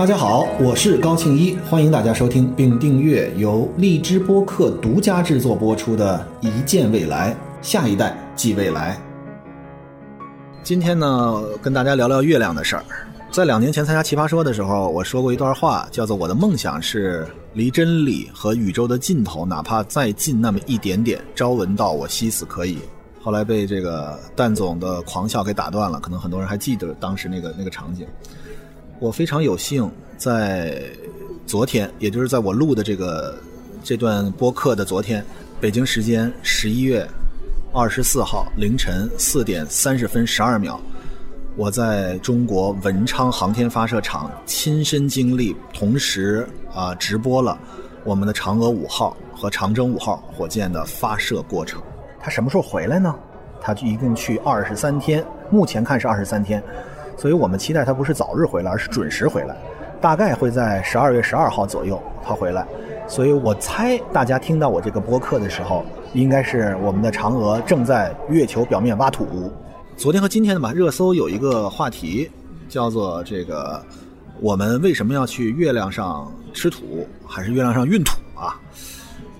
大家好，我是高庆一，欢迎大家收听并订阅由荔枝播客独家制作播出的《一见未来，下一代即未来》。今天呢，跟大家聊聊月亮的事儿。在两年前参加《奇葩说》的时候，我说过一段话，叫做“我的梦想是离真理和宇宙的尽头，哪怕再近那么一点点，朝闻道，我夕死可以。”后来被这个蛋总的狂笑给打断了，可能很多人还记得当时那个那个场景。我非常有幸在昨天，也就是在我录的这个这段播客的昨天，北京时间十一月二十四号凌晨四点三十分十二秒，我在中国文昌航天发射场亲身经历，同时啊直播了我们的嫦娥五号和长征五号火箭的发射过程。它什么时候回来呢？它一共去二十三天，目前看是二十三天，所以我们期待它不是早日回来，而是准时回来，大概会在十二月十二号左右它回来。所以我猜大家听到我这个播客的时候，应该是我们的嫦娥正在月球表面挖土。昨天和今天的吧，热搜有一个话题叫做这个：我们为什么要去月亮上吃土，还是月亮上运土啊？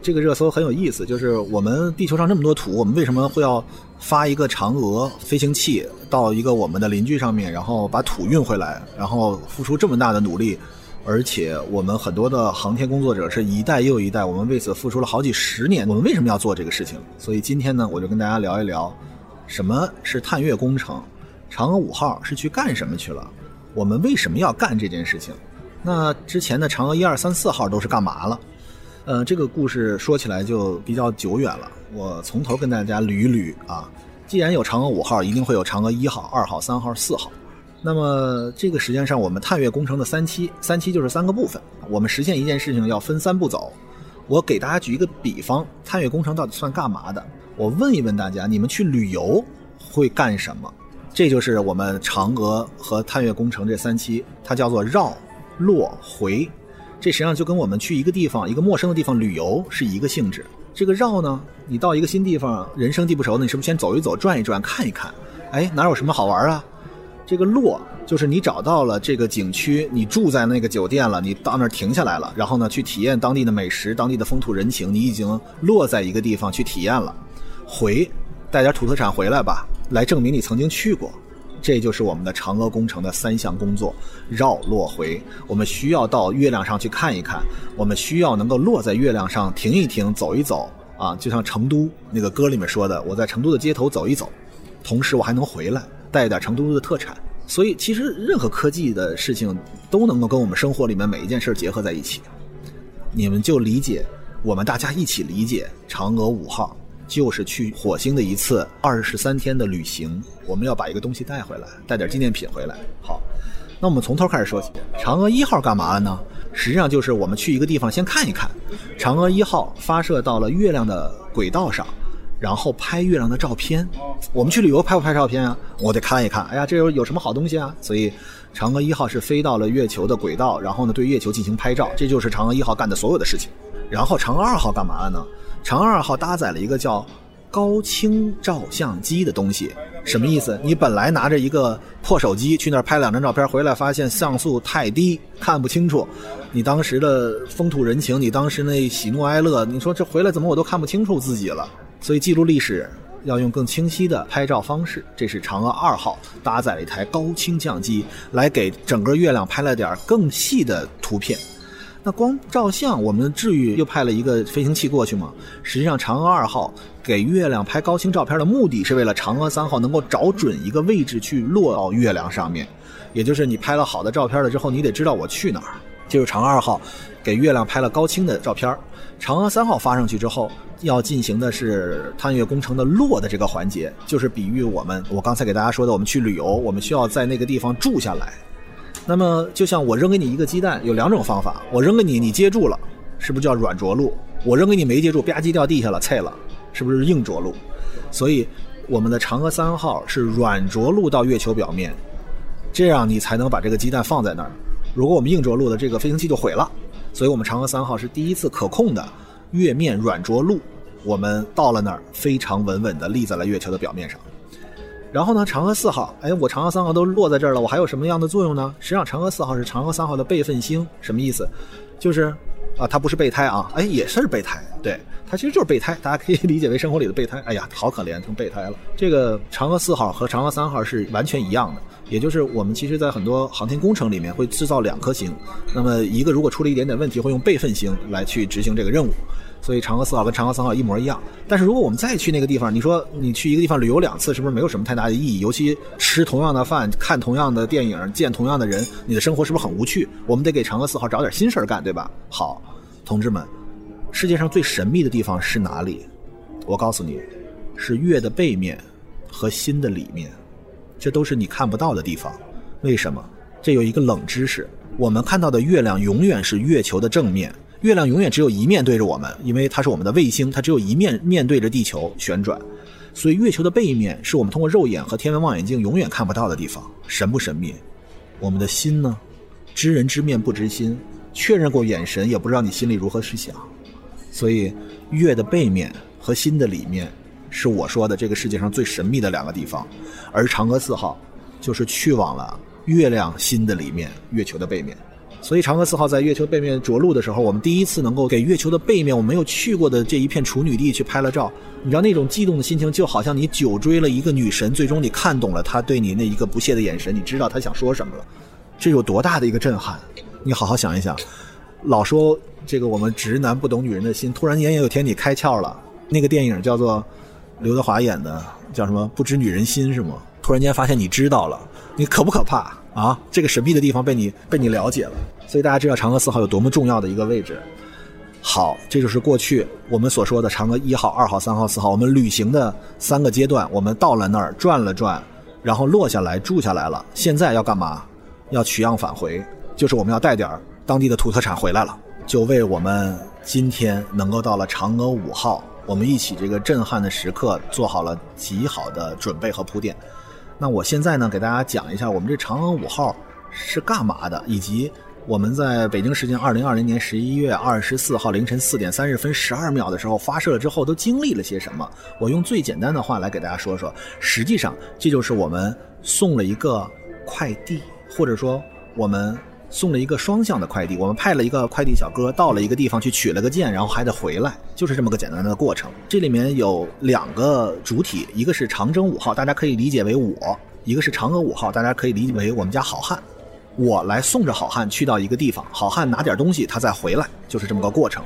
这个热搜很有意思，就是我们地球上这么多土，我们为什么会要发一个嫦娥飞行器到一个我们的邻居上面，然后把土运回来，然后付出这么大的努力，而且我们很多的航天工作者是一代又一代，我们为此付出了好几十年，我们为什么要做这个事情？所以今天呢，我就跟大家聊一聊，什么是探月工程，嫦娥五号是去干什么去了，我们为什么要干这件事情？那之前的嫦娥一二三四号都是干嘛了？呃，这个故事说起来就比较久远了，我从头跟大家捋一捋啊。既然有嫦娥五号，一定会有嫦娥一号、二号、三号、四号。那么这个时间上，我们探月工程的三期，三期就是三个部分。我们实现一件事情要分三步走。我给大家举一个比方，探月工程到底算干嘛的？我问一问大家，你们去旅游会干什么？这就是我们嫦娥和探月工程这三期，它叫做绕、落、回。这实际上就跟我们去一个地方、一个陌生的地方旅游是一个性质。这个绕呢，你到一个新地方，人生地不熟的，你是不是先走一走、转一转、看一看？哎，哪有什么好玩啊？这个落就是你找到了这个景区，你住在那个酒店了，你到那儿停下来了，然后呢去体验当地的美食、当地的风土人情，你已经落在一个地方去体验了。回，带点土特产回来吧，来证明你曾经去过。这就是我们的嫦娥工程的三项工作：绕、落、回。我们需要到月亮上去看一看，我们需要能够落在月亮上停一停、走一走啊，就像成都那个歌里面说的：“我在成都的街头走一走，同时我还能回来带一点成都的特产。”所以，其实任何科技的事情都能够跟我们生活里面每一件事结合在一起。你们就理解，我们大家一起理解嫦娥五号。就是去火星的一次二十三天的旅行，我们要把一个东西带回来，带点纪念品回来。好，那我们从头开始说起。嫦娥一号干嘛了呢？实际上就是我们去一个地方先看一看。嫦娥一号发射到了月亮的轨道上，然后拍月亮的照片。我们去旅游拍不拍照片啊？我得看一看。哎呀，这有有什么好东西啊？所以，嫦娥一号是飞到了月球的轨道，然后呢对月球进行拍照。这就是嫦娥一号干的所有的事情。然后嫦娥二号干嘛了呢？嫦娥二号搭载了一个叫高清照相机的东西，什么意思？你本来拿着一个破手机去那儿拍两张照片，回来发现像素太低，看不清楚。你当时的风土人情，你当时那喜怒哀乐，你说这回来怎么我都看不清楚自己了？所以记录历史要用更清晰的拍照方式。这是嫦娥二号搭载了一台高清相机，来给整个月亮拍了点更细的图片。那光照相，我们至于又派了一个飞行器过去吗？实际上，嫦娥二号给月亮拍高清照片的目的是为了嫦娥三号能够找准一个位置去落到月亮上面，也就是你拍了好的照片了之后，你得知道我去哪儿。就是嫦娥二号给月亮拍了高清的照片，嫦娥三号发上去之后，要进行的是探月工程的落的这个环节，就是比喻我们我刚才给大家说的，我们去旅游，我们需要在那个地方住下来。那么，就像我扔给你一个鸡蛋，有两种方法。我扔给你，你接住了，是不是叫软着陆？我扔给你没接住，吧唧掉地下了，菜了，是不是硬着陆？所以，我们的嫦娥三号是软着陆到月球表面，这样你才能把这个鸡蛋放在那儿。如果我们硬着陆的，这个飞行器就毁了。所以我们嫦娥三号是第一次可控的月面软着陆，我们到了那儿，非常稳稳地立在了月球的表面上。然后呢，嫦娥四号，哎，我嫦娥三号都落在这儿了，我还有什么样的作用呢？实际上，嫦娥四号是嫦娥三号的备份星，什么意思？就是啊，它不是备胎啊，哎，也是备胎，对，它其实就是备胎，大家可以理解为生活里的备胎。哎呀，好可怜，成备胎了。这个嫦娥四号和嫦娥三号是完全一样的，也就是我们其实在很多航天工程里面会制造两颗星，那么一个如果出了一点点问题，会用备份星来去执行这个任务。所以嫦娥四号跟嫦娥三号一模一样，但是如果我们再去那个地方，你说你去一个地方旅游两次，是不是没有什么太大的意义？尤其吃同样的饭、看同样的电影、见同样的人，你的生活是不是很无趣？我们得给嫦娥四号找点新事儿干，对吧？好，同志们，世界上最神秘的地方是哪里？我告诉你，是月的背面和心的里面，这都是你看不到的地方。为什么？这有一个冷知识：我们看到的月亮永远是月球的正面。月亮永远只有一面对着我们，因为它是我们的卫星，它只有一面面对着地球旋转，所以月球的背面是我们通过肉眼和天文望远镜永远看不到的地方。神不神秘？我们的心呢？知人知面不知心，确认过眼神也不知道你心里如何是想。所以，月的背面和心的里面，是我说的这个世界上最神秘的两个地方。而嫦娥四号，就是去往了月亮心的里面，月球的背面。所以，嫦娥四号在月球背面着陆的时候，我们第一次能够给月球的背面我没有去过的这一片处女地去拍了照。你知道那种激动的心情，就好像你久追了一个女神，最终你看懂了她对你那一个不屑的眼神，你知道她想说什么了，这有多大的一个震撼？你好好想一想。老说这个我们直男不懂女人的心，突然间有天你开窍了。那个电影叫做刘德华演的，叫什么？不知女人心是吗？突然间发现你知道了，你可不可怕？啊，这个神秘的地方被你被你了解了，所以大家知道嫦娥四号有多么重要的一个位置。好，这就是过去我们所说的嫦娥一号、二号、三号、四号，我们旅行的三个阶段。我们到了那儿转了转，然后落下来住下来了。现在要干嘛？要取样返回，就是我们要带点当地的土特产回来了，就为我们今天能够到了嫦娥五号，我们一起这个震撼的时刻做好了极好的准备和铺垫。那我现在呢，给大家讲一下我们这嫦娥五号是干嘛的，以及我们在北京时间二零二零年十一月二十四号凌晨四点三十分十二秒的时候发射了之后，都经历了些什么？我用最简单的话来给大家说说。实际上，这就是我们送了一个快递，或者说我们。送了一个双向的快递，我们派了一个快递小哥到了一个地方去取了个件，然后还得回来，就是这么个简单的过程。这里面有两个主体，一个是长征五号，大家可以理解为我；一个是嫦娥五号，大家可以理解为我们家好汉。我来送着好汉去到一个地方，好汉拿点东西，他再回来，就是这么个过程。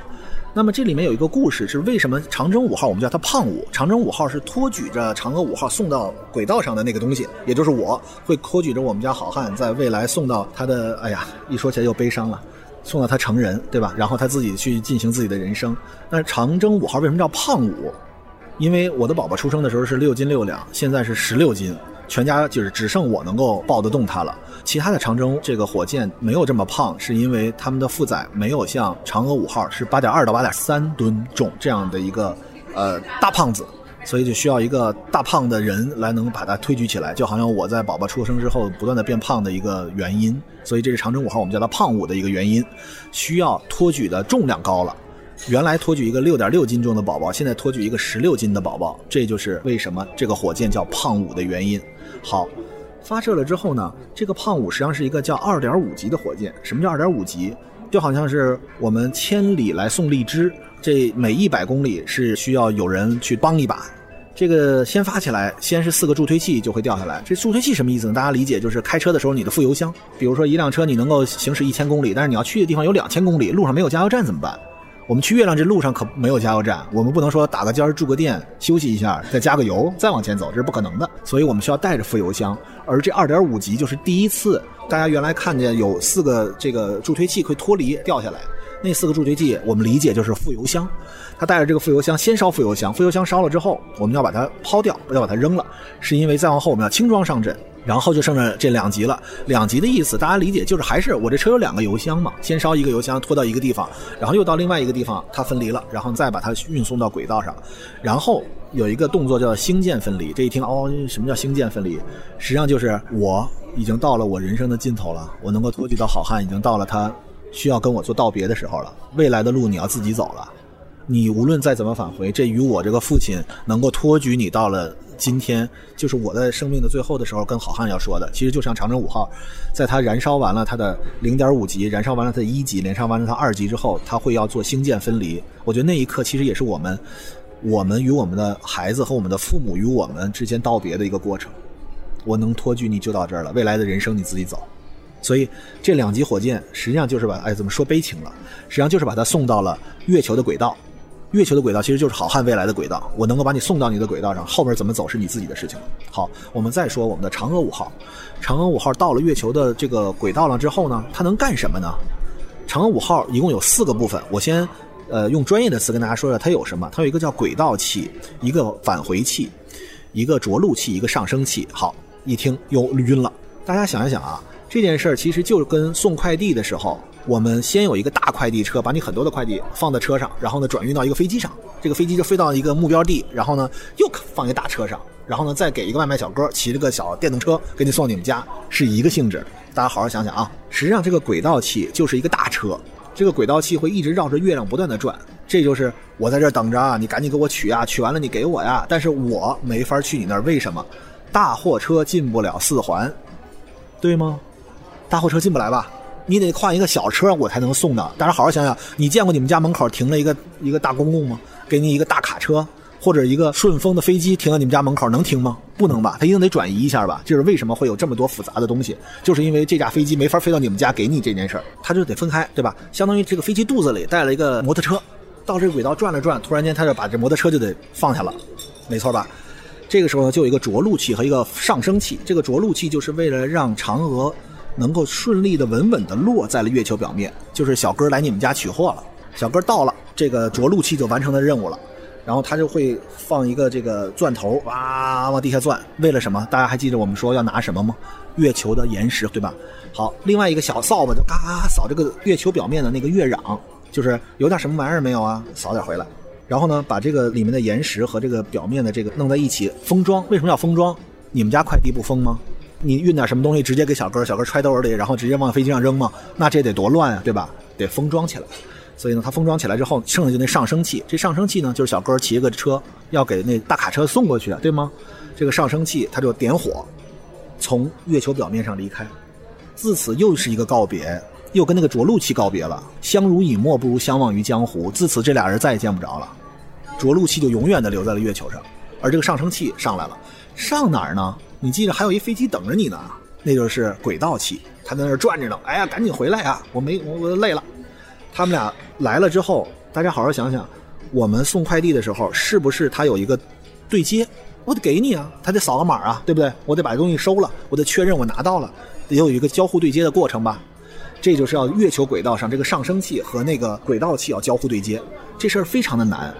那么这里面有一个故事，是为什么长征五号我们叫它胖五？长征五号是托举着嫦娥五号送到轨道上的那个东西，也就是我会托举着我们家好汉在未来送到他的，哎呀，一说起来又悲伤了，送到他成人，对吧？然后他自己去进行自己的人生。那长征五号为什么叫胖五？因为我的宝宝出生的时候是六斤六两，现在是十六斤。全家就是只剩我能够抱得动它了，其他的长征这个火箭没有这么胖，是因为他们的负载没有像嫦娥五号是八点二到八点三吨重这样的一个呃大胖子，所以就需要一个大胖的人来能把它推举起来，就好像我在宝宝出生之后不断的变胖的一个原因，所以这是长征五号我们叫它胖五的一个原因，需要托举的重量高了。原来托举一个六点六斤重的宝宝，现在托举一个十六斤的宝宝，这就是为什么这个火箭叫胖五的原因。好，发射了之后呢，这个胖五实际上是一个叫二点五级的火箭。什么叫二点五级？就好像是我们千里来送荔枝，这每一百公里是需要有人去帮一把。这个先发起来，先是四个助推器就会掉下来。这助推器什么意思呢？大家理解就是开车的时候你的副油箱。比如说一辆车你能够行驶一千公里，但是你要去的地方有两千公里，路上没有加油站怎么办？我们去月亮这路上可没有加油站，我们不能说打个尖儿住个店休息一下，再加个油再往前走，这是不可能的。所以我们需要带着副油箱。而这二点五级就是第一次，大家原来看见有四个这个助推器会脱离掉下来，那四个助推器我们理解就是副油箱。他带着这个副油箱先烧副油箱，副油箱烧了之后，我们要把它抛掉，不要把它扔了，是因为再往后我们要轻装上阵。然后就剩着这两级了。两级的意思，大家理解就是还是我这车有两个油箱嘛，先烧一个油箱拖到一个地方，然后又到另外一个地方，它分离了，然后再把它运送到轨道上。然后有一个动作叫星舰分离。这一听哦，什么叫星舰分离？实际上就是我已经到了我人生的尽头了，我能够托举到好汉已经到了他需要跟我做道别的时候了。未来的路你要自己走了。你无论再怎么返回，这与我这个父亲能够托举你到了今天就是我在生命的最后的时候跟好汉要说的，其实就像长征五号，在它燃烧完了它的零点五级，燃烧完了它的一级，燃烧完了它二级之后，它会要做星舰分离。我觉得那一刻其实也是我们，我们与我们的孩子和我们的父母与我们之间道别的一个过程。我能托举你就到这儿了，未来的人生你自己走。所以这两级火箭实际上就是把，哎，怎么说悲情了？实际上就是把它送到了月球的轨道。月球的轨道其实就是好汉未来的轨道，我能够把你送到你的轨道上，后边怎么走是你自己的事情。好，我们再说我们的嫦娥五号。嫦娥五号到了月球的这个轨道了之后呢，它能干什么呢？嫦娥五号一共有四个部分，我先呃用专业的词跟大家说说它有什么。它有一个叫轨道器，一个返回器，一个着陆器，一个上升器。好，一听又晕了。大家想一想啊，这件事儿其实就是跟送快递的时候。我们先有一个大快递车，把你很多的快递放在车上，然后呢转运到一个飞机上，这个飞机就飞到一个目标地，然后呢又放一个大车上，然后呢再给一个外卖小哥骑着个小电动车给你送你们家，是一个性质。大家好好想想啊，实际上这个轨道器就是一个大车，这个轨道器会一直绕着月亮不断的转，这就是我在这等着啊，你赶紧给我取啊，取完了你给我呀，但是我没法去你那儿，为什么？大货车进不了四环，对吗？大货车进不来吧？你得换一个小车，我才能送的。大家好好想想，你见过你们家门口停了一个一个大公共吗？给你一个大卡车或者一个顺风的飞机停在你们家门口，能停吗？不能吧，它一定得转移一下吧。就是为什么会有这么多复杂的东西，就是因为这架飞机没法飞到你们家给你这件事儿，它就得分开，对吧？相当于这个飞机肚子里带了一个摩托车，到这轨道转了转，突然间它就把这摩托车就得放下了，没错吧？这个时候呢，就有一个着陆器和一个上升器。这个着陆器就是为了让嫦娥。能够顺利的、稳稳的落在了月球表面，就是小哥来你们家取货了。小哥到了，这个着陆器就完成了任务了。然后他就会放一个这个钻头，哇，往地下钻。为了什么？大家还记得我们说要拿什么吗？月球的岩石，对吧？好，另外一个小扫把就嘎嘎扫这个月球表面的那个月壤，就是有点什么玩意儿没有啊？扫点回来。然后呢，把这个里面的岩石和这个表面的这个弄在一起封装。为什么要封装？你们家快递不封吗？你运点什么东西直接给小哥，小哥揣兜里，然后直接往飞机上扔吗？那这得多乱啊，对吧？得封装起来。所以呢，它封装起来之后，剩下就那上升器。这上升器呢，就是小哥骑个车要给那大卡车送过去，对吗？这个上升器它就点火，从月球表面上离开。自此又是一个告别，又跟那个着陆器告别了。相濡以沫不如相忘于江湖。自此这俩人再也见不着了。着陆器就永远的留在了月球上，而这个上升器上来了，上哪儿呢？你记着，还有一飞机等着你呢，那就是轨道器，它在那儿转着呢。哎呀，赶紧回来啊！我没我我累了。他们俩来了之后，大家好好想想，我们送快递的时候是不是他有一个对接？我得给你啊，他得扫个码啊，对不对？我得把东西收了，我得确认我拿到了，得有一个交互对接的过程吧？这就是要月球轨道上这个上升器和那个轨道器要交互对接，这事儿非常的难。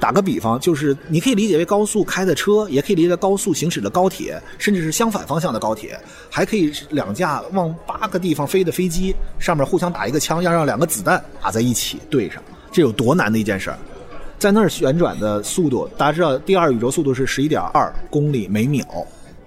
打个比方，就是你可以理解为高速开的车，也可以理解为高速行驶的高铁，甚至是相反方向的高铁，还可以两架往八个地方飞的飞机，上面互相打一个枪，要让两个子弹打在一起对上，这有多难的一件事儿？在那儿旋转的速度，大家知道第二宇宙速度是十一点二公里每秒，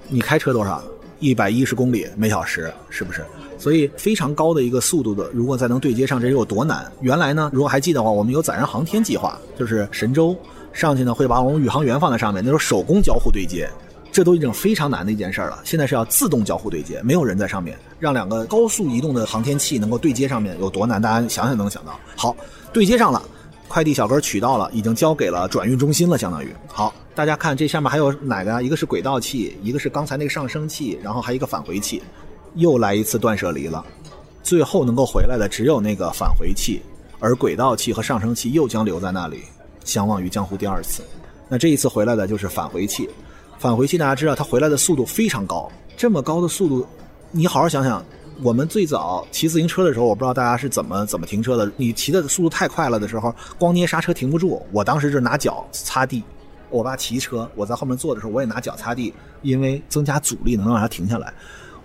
你开车多少？一百一十公里每小时，是不是？所以非常高的一个速度的，如果再能对接上，这有多难？原来呢，如果还记得的话，我们有载人航天计划，就是神舟上去呢，会把我们宇航员放在上面，那时候手工交互对接，这都已经非常难的一件事儿了。现在是要自动交互对接，没有人在上面，让两个高速移动的航天器能够对接上面有多难？大家想想能想到。好，对接上了，快递小哥取到了，已经交给了转运中心了，相当于。好，大家看这下面还有哪个？一个是轨道器，一个是刚才那个上升器，然后还有一个返回器。又来一次断舍离了，最后能够回来的只有那个返回器，而轨道器和上升器又将留在那里，相忘于江湖第二次。那这一次回来的就是返回器，返回器大家知道它回来的速度非常高，这么高的速度，你好好想想，我们最早骑自行车的时候，我不知道大家是怎么怎么停车的，你骑的速度太快了的时候，光捏刹车停不住，我当时是拿脚擦地，我爸骑车，我在后面坐的时候我也拿脚擦地，因为增加阻力能让它停下来。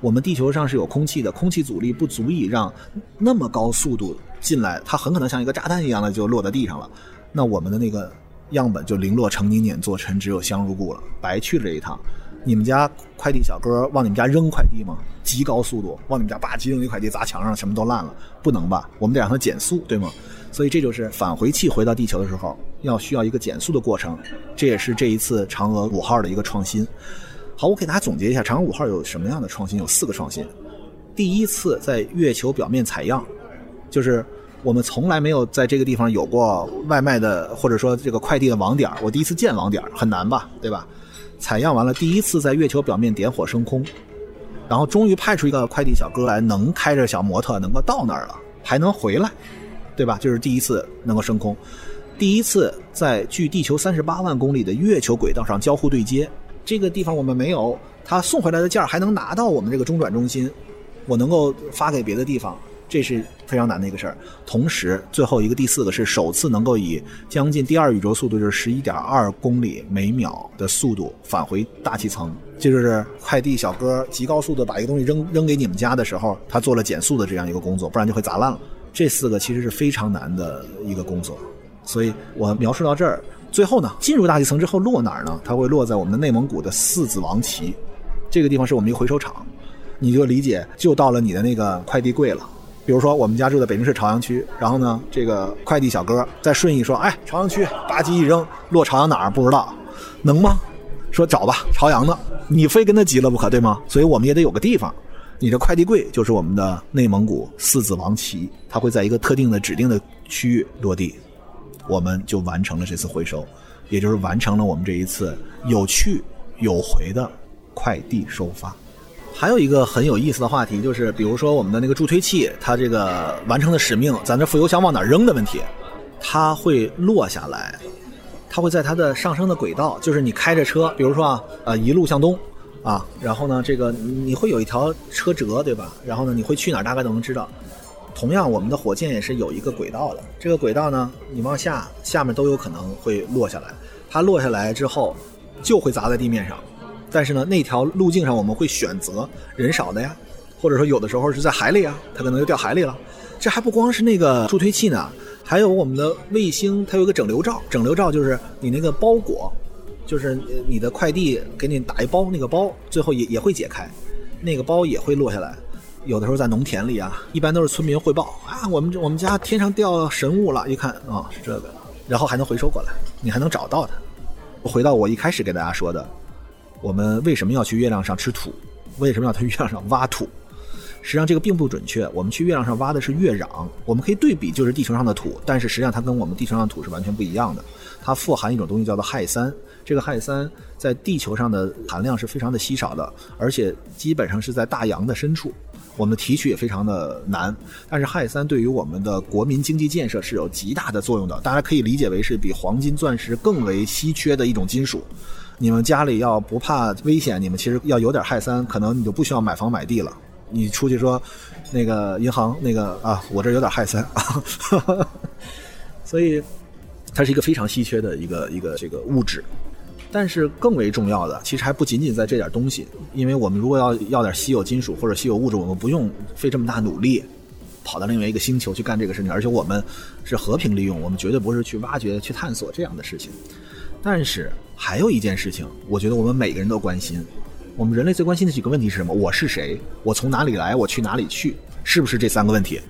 我们地球上是有空气的，空气阻力不足以让那么高速度进来，它很可能像一个炸弹一样的就落在地上了。那我们的那个样本就零落成泥碾作尘，只有香如故了，白去了这一趟。你们家快递小哥往你们家扔快递吗？极高速度往你们家吧唧扔一快递砸墙上，什么都烂了，不能吧？我们得让它减速，对吗？所以这就是返回器回到地球的时候要需要一个减速的过程，这也是这一次嫦娥五号的一个创新。好，我给大家总结一下，嫦娥五号有什么样的创新？有四个创新。第一次在月球表面采样，就是我们从来没有在这个地方有过外卖的或者说这个快递的网点我第一次建网点很难吧，对吧？采样完了，第一次在月球表面点火升空，然后终于派出一个快递小哥来，能开着小摩托能够到那儿了，还能回来，对吧？就是第一次能够升空，第一次在距地球三十八万公里的月球轨道上交互对接，这个地方我们没有，他送回来的件儿还能拿到我们这个中转中心。我能够发给别的地方，这是非常难的一个事儿。同时，最后一个第四个是首次能够以将近第二宇宙速度，就是十一点二公里每秒的速度返回大气层。这就是快递小哥极高速的把一个东西扔扔给你们家的时候，他做了减速的这样一个工作，不然就会砸烂了。这四个其实是非常难的一个工作。所以我描述到这儿，最后呢，进入大气层之后落哪儿呢？它会落在我们的内蒙古的四子王旗，这个地方是我们一个回收厂。你就理解，就到了你的那个快递柜了。比如说，我们家住在北京市朝阳区，然后呢，这个快递小哥在顺义说：“哎，朝阳区，吧唧一扔，落朝阳哪儿不知道，能吗？”说找吧，朝阳的，你非跟他急了不可，对吗？所以我们也得有个地方。你的快递柜就是我们的内蒙古四子王旗，它会在一个特定的指定的区域落地，我们就完成了这次回收，也就是完成了我们这一次有去有回的快递收发。还有一个很有意思的话题，就是比如说我们的那个助推器，它这个完成的使命，咱这副油箱往哪扔的问题，它会落下来，它会在它的上升的轨道，就是你开着车，比如说啊，呃，一路向东，啊，然后呢，这个你会有一条车辙，对吧？然后呢，你会去哪儿，大概都能知道。同样，我们的火箭也是有一个轨道的，这个轨道呢，你往下，下面都有可能会落下来，它落下来之后，就会砸在地面上。但是呢，那条路径上我们会选择人少的呀，或者说有的时候是在海里啊，它可能就掉海里了。这还不光是那个助推器呢，还有我们的卫星，它有一个整流罩。整流罩就是你那个包裹，就是你的快递给你打一包，那个包最后也也会解开，那个包也会落下来。有的时候在农田里啊，一般都是村民汇报啊，我们我们家天上掉神物了，一看啊是这个，然后还能回收过来，你还能找到它。回到我一开始给大家说的。我们为什么要去月亮上吃土？为什么要去月亮上挖土？实际上这个并不准确。我们去月亮上挖的是月壤，我们可以对比，就是地球上的土，但是实际上它跟我们地球上的土是完全不一样的。它富含一种东西叫做氦三，这个氦三在地球上的含量是非常的稀少的，而且基本上是在大洋的深处，我们提取也非常的难。但是氦三对于我们的国民经济建设是有极大的作用的，大家可以理解为是比黄金、钻石更为稀缺的一种金属。你们家里要不怕危险，你们其实要有点氦三，可能你就不需要买房买地了。你出去说，那个银行那个啊，我这有点氦三啊，所以它是一个非常稀缺的一个一个这个物质。但是更为重要的，其实还不仅仅在这点东西，因为我们如果要要点稀有金属或者稀有物质，我们不用费这么大努力跑到另外一个星球去干这个事情，而且我们是和平利用，我们绝对不是去挖掘、去探索这样的事情。但是还有一件事情，我觉得我们每个人都关心。我们人类最关心的几个问题是什么？我是谁？我从哪里来？我去哪里去？是不是这三个问题？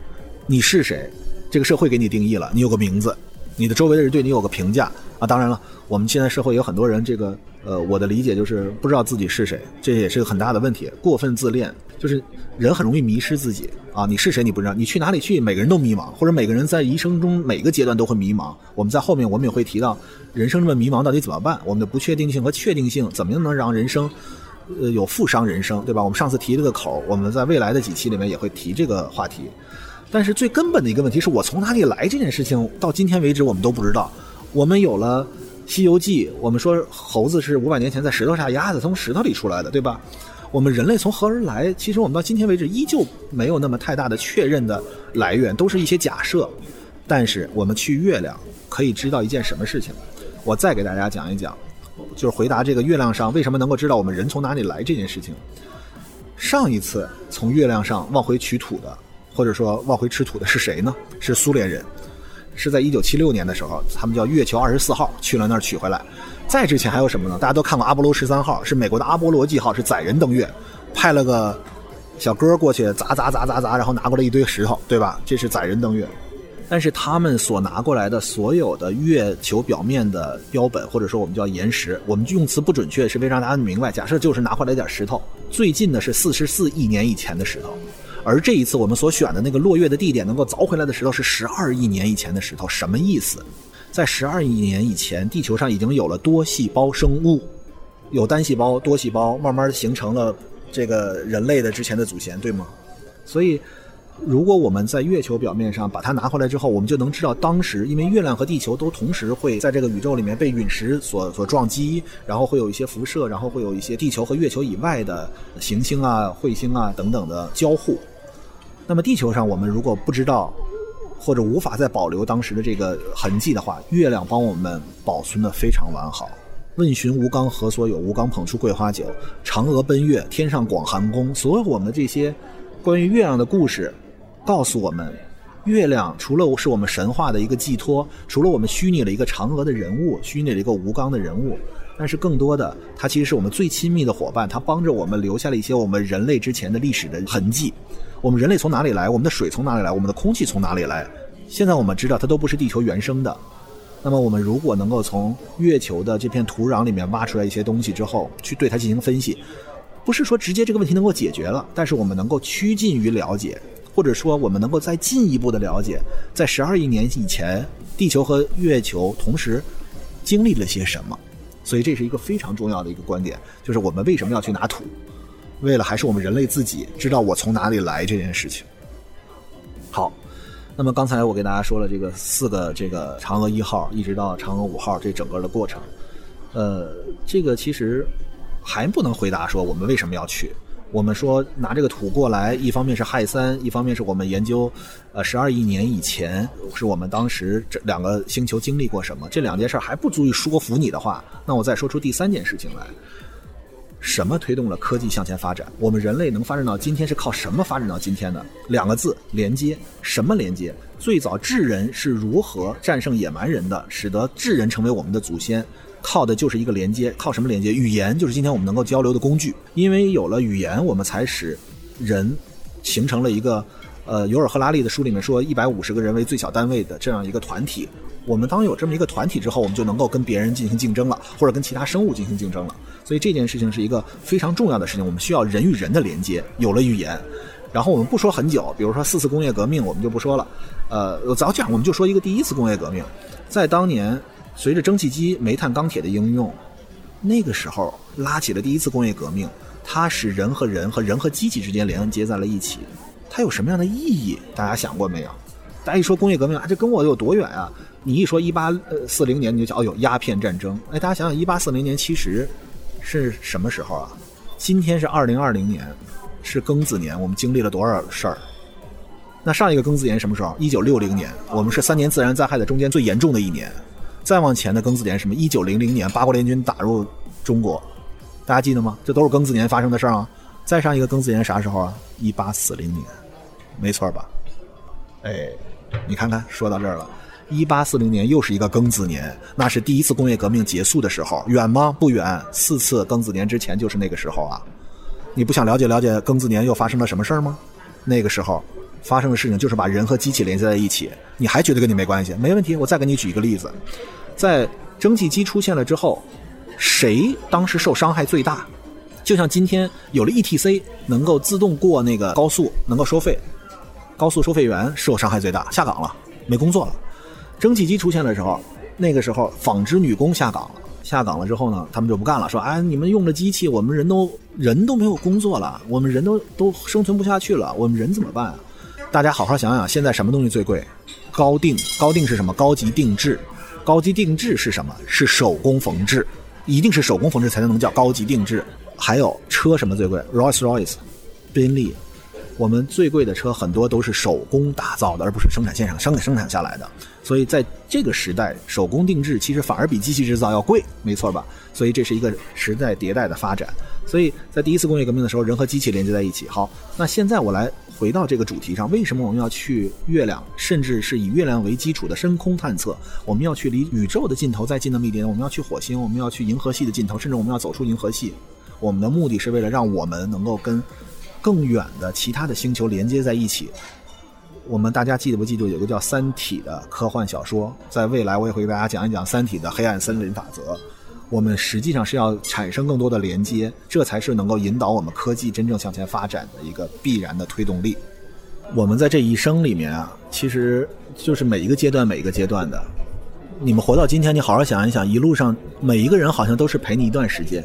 你是谁？这个社会给你定义了，你有个名字，你的周围的人对你有个评价啊。当然了，我们现在社会有很多人，这个呃，我的理解就是不知道自己是谁，这也是个很大的问题。过分自恋，就是人很容易迷失自己。啊，你是谁？你不知道，你去哪里去？每个人都迷茫，或者每个人在一生中每个阶段都会迷茫。我们在后面我们也会提到，人生这么迷茫到底怎么办？我们的不确定性和确定性怎么样能让人生，呃，有负伤人生，对吧？我们上次提这个口，我们在未来的几期里面也会提这个话题。但是最根本的一个问题是我从哪里来这件事情，到今天为止我们都不知道。我们有了《西游记》，我们说猴子是五百年前在石头下压的，从石头里出来的，对吧？我们人类从何而来？其实我们到今天为止依旧没有那么太大的确认的来源，都是一些假设。但是我们去月亮可以知道一件什么事情？我再给大家讲一讲，就是回答这个月亮上为什么能够知道我们人从哪里来这件事情。上一次从月亮上往回取土的，或者说往回吃土的是谁呢？是苏联人，是在一九七六年的时候，他们叫月球二十四号去了那儿取回来。再之前还有什么呢？大家都看过阿波罗十三号，是美国的阿波罗计号，是载人登月，派了个小哥过去砸砸砸砸砸，然后拿过来一堆石头，对吧？这是载人登月。但是他们所拿过来的所有的月球表面的标本，或者说我们叫岩石，我们用词不准确，是为让大家明白。假设就是拿回来一点石头，最近的是四十四亿年以前的石头，而这一次我们所选的那个落月的地点能够凿回来的石头是十二亿年以前的石头，什么意思？在十二亿年以前，地球上已经有了多细胞生物，有单细胞、多细胞，慢慢形成了这个人类的之前的祖先，对吗？所以。如果我们在月球表面上把它拿回来之后，我们就能知道当时，因为月亮和地球都同时会在这个宇宙里面被陨石所所撞击，然后会有一些辐射，然后会有一些地球和月球以外的行星啊、彗星啊等等的交互。那么地球上我们如果不知道或者无法再保留当时的这个痕迹的话，月亮帮我们保存的非常完好。问询吴刚何所有？吴刚捧出桂花酒。嫦娥奔月，天上广寒宫。所有我们这些关于月亮的故事。告诉我们，月亮除了是我们神话的一个寄托，除了我们虚拟了一个嫦娥的人物，虚拟了一个吴刚的人物，但是更多的，它其实是我们最亲密的伙伴，它帮着我们留下了一些我们人类之前的历史的痕迹。我们人类从哪里来？我们的水从哪里来？我们的空气从哪里来？现在我们知道，它都不是地球原生的。那么，我们如果能够从月球的这片土壤里面挖出来一些东西之后，去对它进行分析，不是说直接这个问题能够解决了，但是我们能够趋近于了解。或者说，我们能够再进一步的了解，在十二亿年以前，地球和月球同时经历了些什么。所以，这是一个非常重要的一个观点，就是我们为什么要去拿土？为了还是我们人类自己知道我从哪里来这件事情。好，那么刚才我给大家说了这个四个这个嫦娥一号一直到嫦娥五号这整个的过程，呃，这个其实还不能回答说我们为什么要去。我们说拿这个土过来，一方面是氦三，一方面是我们研究，呃，十二亿年以前是我们当时这两个星球经历过什么？这两件事还不足以说服你的话，那我再说出第三件事情来：什么推动了科技向前发展？我们人类能发展到今天是靠什么发展到今天的？两个字：连接。什么连接？最早智人是如何战胜野蛮人的，使得智人成为我们的祖先？靠的就是一个连接，靠什么连接？语言就是今天我们能够交流的工具。因为有了语言，我们才使人形成了一个，呃，尤尔赫拉利的书里面说，一百五十个人为最小单位的这样一个团体。我们当有这么一个团体之后，我们就能够跟别人进行竞争了，或者跟其他生物进行竞争了。所以这件事情是一个非常重要的事情。我们需要人与人的连接。有了语言，然后我们不说很久，比如说四次工业革命，我们就不说了。呃，早讲，我们就说一个第一次工业革命，在当年。随着蒸汽机、煤炭、钢铁的应用，那个时候拉起了第一次工业革命。它使人和人和人和机器之间连接在了一起。它有什么样的意义？大家想过没有？大家一说工业革命啊，这跟我有多远啊？你一说一八呃四零年，你就讲哦有，鸦片战争。哎，大家想想，一八四零年其实是什么时候啊？今天是二零二零年，是庚子年。我们经历了多少事儿？那上一个庚子年什么时候？一九六零年。我们是三年自然灾害的中间最严重的一年。再往前的庚子年什么？一九零零年八国联军打入中国，大家记得吗？这都是庚子年发生的事儿啊。再上一个庚子年啥时候啊？一八四零年，没错吧？哎，你看看，说到这儿了，一八四零年又是一个庚子年，那是第一次工业革命结束的时候，远吗？不远，四次庚子年之前就是那个时候啊。你不想了解了解庚子年又发生了什么事儿吗？那个时候发生的事情就是把人和机器连接在一起，你还觉得跟你没关系？没问题，我再给你举一个例子。在蒸汽机出现了之后，谁当时受伤害最大？就像今天有了 ETC，能够自动过那个高速，能够收费，高速收费员受伤害最大，下岗了，没工作了。蒸汽机出现的时候，那个时候纺织女工下岗了，下岗了之后呢，他们就不干了，说：“哎，你们用了机器，我们人都人都没有工作了，我们人都都生存不下去了，我们人怎么办啊？”大家好好想想，现在什么东西最贵？高定，高定是什么？高级定制。高级定制是什么？是手工缝制，一定是手工缝制才能能叫高级定制。还有车什么最贵？Rolls Royce、宾利，我们最贵的车很多都是手工打造的，而不是生产线上生产生产下来的。所以在这个时代，手工定制其实反而比机器制造要贵，没错吧？所以这是一个时代迭代的发展。所以在第一次工业革命的时候，人和机器连接在一起。好，那现在我来。回到这个主题上，为什么我们要去月亮，甚至是以月亮为基础的深空探测？我们要去离宇宙的尽头再近那么一点，我们要去火星，我们要去银河系的尽头，甚至我们要走出银河系。我们的目的是为了让我们能够跟更远的其他的星球连接在一起。我们大家记得不记得有个叫《三体》的科幻小说？在未来我也会给大家讲一讲《三体》的黑暗森林法则。我们实际上是要产生更多的连接，这才是能够引导我们科技真正向前发展的一个必然的推动力。我们在这一生里面啊，其实就是每一个阶段每一个阶段的。你们活到今天，你好好想一想，一路上每一个人好像都是陪你一段时间。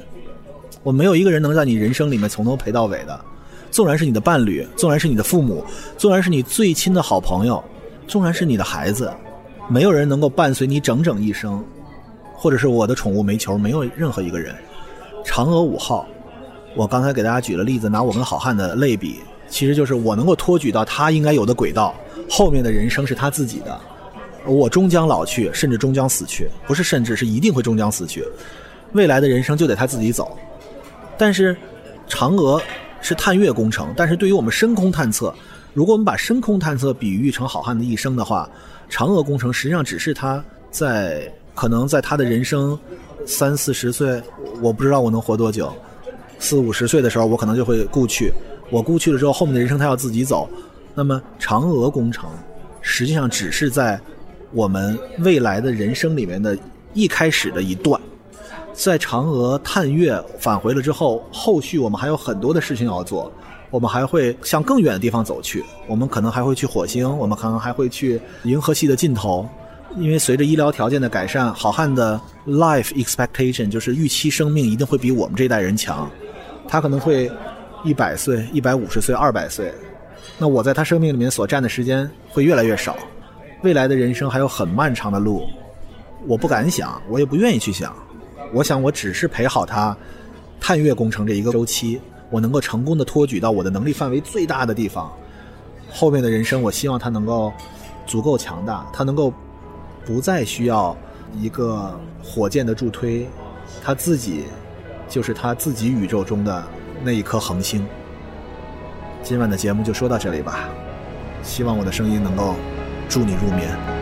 我没有一个人能在你人生里面从头陪到尾的。纵然是你的伴侣，纵然是你的父母，纵然是你最亲的好朋友，纵然是你的孩子，没有人能够伴随你整整一生。或者是我的宠物煤球，没有任何一个人。嫦娥五号，我刚才给大家举了例子，拿我跟好汉的类比，其实就是我能够托举到他应该有的轨道，后面的人生是他自己的。我终将老去，甚至终将死去，不是甚至是一定会终将死去。未来的人生就得他自己走。但是，嫦娥是探月工程，但是对于我们深空探测，如果我们把深空探测比喻成好汉的一生的话，嫦娥工程实际上只是他在。可能在他的人生三四十岁，我不知道我能活多久。四五十岁的时候，我可能就会故去。我故去了之后，后面的人生他要自己走。那么，嫦娥工程实际上只是在我们未来的人生里面的一开始的一段。在嫦娥探月返回了之后，后续我们还有很多的事情要做。我们还会向更远的地方走去。我们可能还会去火星，我们可能还会去银河系的尽头。因为随着医疗条件的改善，好汉的 life expectation 就是预期生命一定会比我们这代人强，他可能会一百岁、一百五十岁、二百岁，那我在他生命里面所占的时间会越来越少，未来的人生还有很漫长的路，我不敢想，我也不愿意去想，我想我只是陪好他探月工程这一个周期，我能够成功的托举到我的能力范围最大的地方，后面的人生我希望他能够足够强大，他能够。不再需要一个火箭的助推，他自己就是他自己宇宙中的那一颗恒星。今晚的节目就说到这里吧，希望我的声音能够助你入眠。